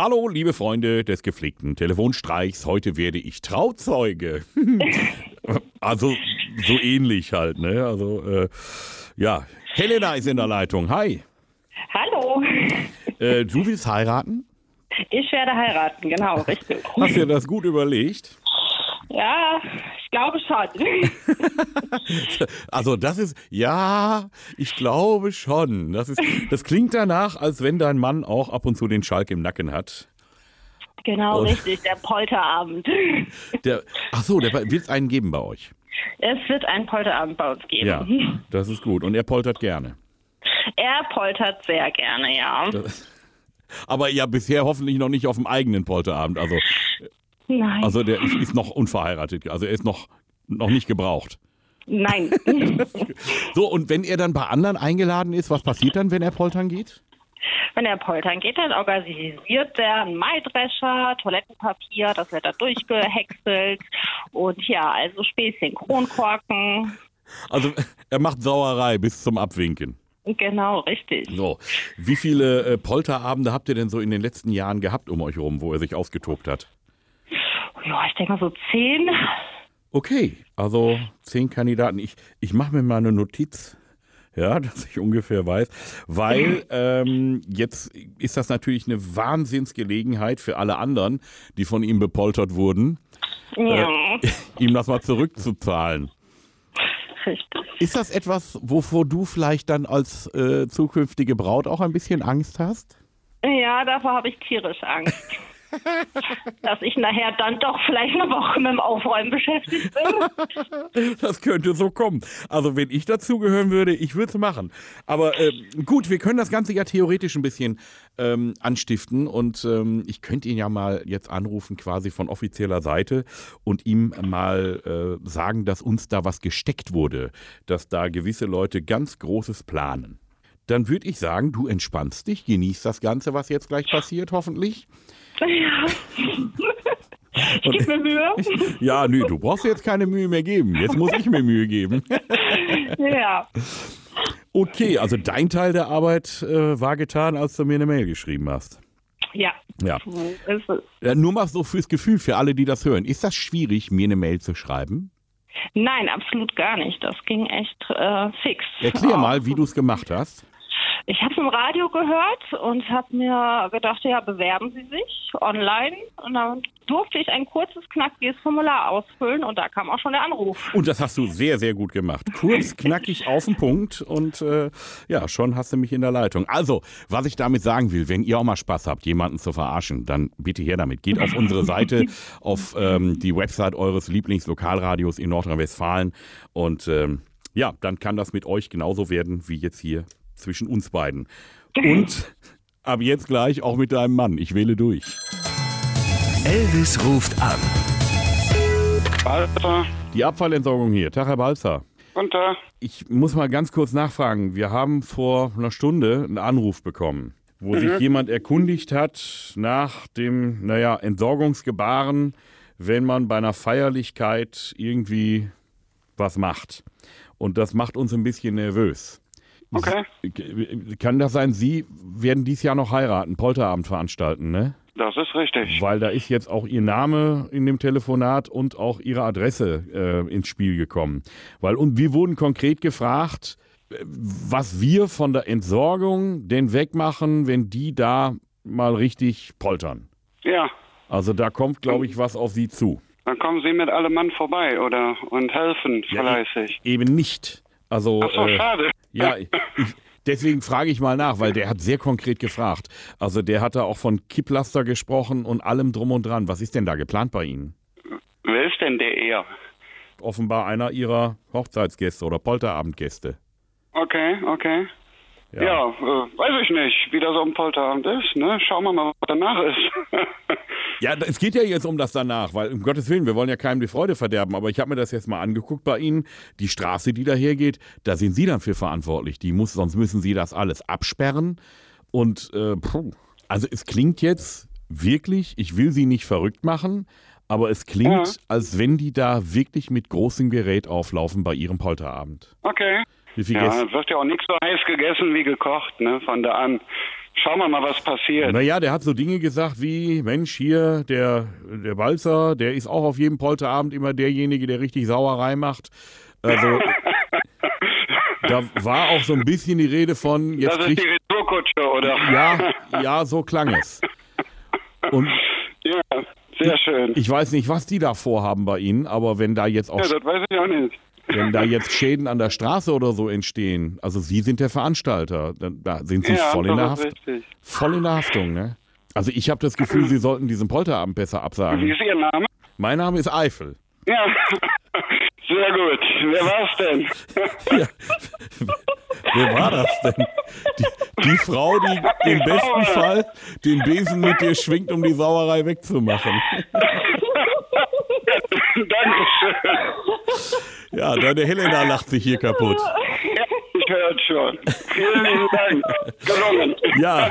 Hallo, liebe Freunde des gepflegten Telefonstreichs. Heute werde ich Trauzeuge. also so ähnlich halt, ne? Also äh, ja, Helena ist in der Leitung. Hi. Hallo. Äh, du willst heiraten? Ich werde heiraten, genau, richtig. Hast du dir das gut überlegt? Ja, ich glaube schon. Also das ist, ja, ich glaube schon. Das, ist, das klingt danach, als wenn dein Mann auch ab und zu den Schalk im Nacken hat. Genau, Und- richtig, der Polterabend. Der, ach so, der wird es einen geben bei euch. Es wird einen Polterabend bei uns geben. Ja, das ist gut. Und er poltert gerne. Er poltert sehr gerne, ja. Aber ja, bisher hoffentlich noch nicht auf dem eigenen Polterabend. Also, Nein. also der ist, ist noch unverheiratet. Also er ist noch, noch nicht gebraucht. Nein. So, und wenn er dann bei anderen eingeladen ist, was passiert dann, wenn er poltern geht? Wenn er poltern geht, dann organisiert er einen Maidrescher, Toilettenpapier, das wird da durchgehäckselt. Und ja, also Späßchen, Kronkorken. Also er macht Sauerei bis zum Abwinken. Genau, richtig. So, wie viele äh, Polterabende habt ihr denn so in den letzten Jahren gehabt um euch herum, wo er sich ausgetobt hat? Ja, ich denke mal so zehn. Okay, also zehn Kandidaten. Ich, ich mache mir mal eine Notiz, ja, dass ich ungefähr weiß, weil ähm, jetzt ist das natürlich eine Wahnsinnsgelegenheit für alle anderen, die von ihm bepoltert wurden, Ja, ihm das mal zurückzuzahlen. richtig. Ist das etwas, wovor du vielleicht dann als äh, zukünftige Braut auch ein bisschen Angst hast? Ja, davor habe ich tierisch Angst. Dass ich nachher dann doch vielleicht eine Woche mit dem Aufräumen beschäftigt bin. Das könnte so kommen. Also wenn ich dazugehören würde, ich würde es machen. Aber ähm, gut, wir können das Ganze ja theoretisch ein bisschen ähm, anstiften und ähm, ich könnte ihn ja mal jetzt anrufen, quasi von offizieller Seite und ihm mal äh, sagen, dass uns da was gesteckt wurde, dass da gewisse Leute ganz Großes planen. Dann würde ich sagen, du entspannst dich, genießt das Ganze, was jetzt gleich passiert, hoffentlich. Ja. Ich gebe mir Mühe. Ja, nö, du brauchst jetzt keine Mühe mehr geben. Jetzt muss ich mir Mühe geben. Ja. Okay, also dein Teil der Arbeit äh, war getan, als du mir eine Mail geschrieben hast. Ja. Ja. Ja. Nur mal so fürs Gefühl, für alle, die das hören. Ist das schwierig, mir eine Mail zu schreiben? Nein, absolut gar nicht. Das ging echt äh, fix. Erklär mal, wie du es gemacht hast. Ich habe es im Radio gehört und habe mir gedacht, ja, bewerben Sie sich online. Und dann durfte ich ein kurzes, knackiges Formular ausfüllen und da kam auch schon der Anruf. Und das hast du sehr, sehr gut gemacht. Kurz, knackig auf den Punkt und äh, ja, schon hast du mich in der Leitung. Also, was ich damit sagen will, wenn ihr auch mal Spaß habt, jemanden zu verarschen, dann bitte her damit. Geht auf unsere Seite, auf ähm, die Website eures Lieblingslokalradios in Nordrhein-Westfalen und ähm, ja, dann kann das mit euch genauso werden wie jetzt hier zwischen uns beiden. Und ab jetzt gleich auch mit deinem Mann. Ich wähle durch. Elvis ruft an. Alter, Die Abfallentsorgung hier. Tag, Herr Balzer. guten Tag. Ich muss mal ganz kurz nachfragen. Wir haben vor einer Stunde einen Anruf bekommen, wo sich jemand erkundigt hat nach dem, naja, Entsorgungsgebaren, wenn man bei einer Feierlichkeit irgendwie was macht. Und das macht uns ein bisschen nervös. Okay. Kann das sein, Sie werden dieses Jahr noch heiraten, Polterabend veranstalten, ne? Das ist richtig. Weil da ist jetzt auch Ihr Name in dem Telefonat und auch Ihre Adresse äh, ins Spiel gekommen. Weil und wir wurden konkret gefragt, äh, was wir von der Entsorgung denn wegmachen, wenn die da mal richtig poltern. Ja, Also da kommt, glaube ich, was auf Sie zu. dann kommen Sie mit allem Mann vorbei, oder? Und helfen Ja, fleißig. Eben nicht. Also Ach so, äh, schade. Ja, ich, deswegen frage ich mal nach, weil der hat sehr konkret gefragt. Also der hat da auch von Kipplaster gesprochen und allem drum und dran. Was ist denn da geplant bei Ihnen? Wer ist denn der eher? offenbar einer ihrer Hochzeitsgäste oder Polterabendgäste. Okay, okay. Ja, äh, weiß ich nicht, wie das so ein Polterabend ist, ne? Schauen wir mal, was danach ist. Ja, es geht ja jetzt um das danach, weil um Gottes Willen, wir wollen ja keinem die Freude verderben, aber ich habe mir das jetzt mal angeguckt bei Ihnen. Die Straße, die dahergeht, da sind Sie dann für verantwortlich. Die muss, sonst müssen Sie das alles absperren. Und äh, puh, also es klingt jetzt wirklich, ich will Sie nicht verrückt machen, aber es klingt, Ja. als wenn die da wirklich mit großem Gerät auflaufen bei Ihrem Polterabend. okay. Wie viele Ja, es wird ja auch nichts so heiß gegessen wie gekocht, ne? Von da an schauen wir mal, was passiert. Naja, der hat so Dinge gesagt wie, Mensch, hier, der, der Balzer, der ist auch auf jedem Polterabend immer derjenige, der richtig Sauerei macht. Also, da war auch so ein bisschen die Rede von, jetzt das ist die Retourkutsche, oder? ja, ja, so klang es. Und Ja, sehr schön. ich weiß nicht, was die da vorhaben bei Ihnen, aber wenn da jetzt auch ja, das weiß ich auch nicht. Wenn da jetzt Schäden an der Straße oder so entstehen, also Sie sind der Veranstalter, dann, da sind Sie ja, voll in der Haft, voll in der Haftung, ne? Also ich habe das Gefühl, Sie sollten diesen Polterabend besser Wie absagen. ist Ihr Name? Mein Name ist Eifel. Ja, sehr gut. Wer war's denn? Ja. Wer war das denn? Die, die Frau, die im besten. Fall den Besen mit dir schwingt, um die Sauerei wegzumachen. Dankeschön. Ja, deine Helena lacht sich hier kaputt. Ja, ich höre schon. Vielen lieben Dank. Gelungen. Ja,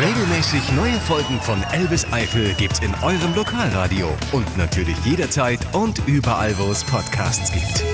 Regelmäßig neue Folgen von Elvis Eifel gibt's in eurem Lokalradio und natürlich jederzeit und überall, wo es Podcasts gibt.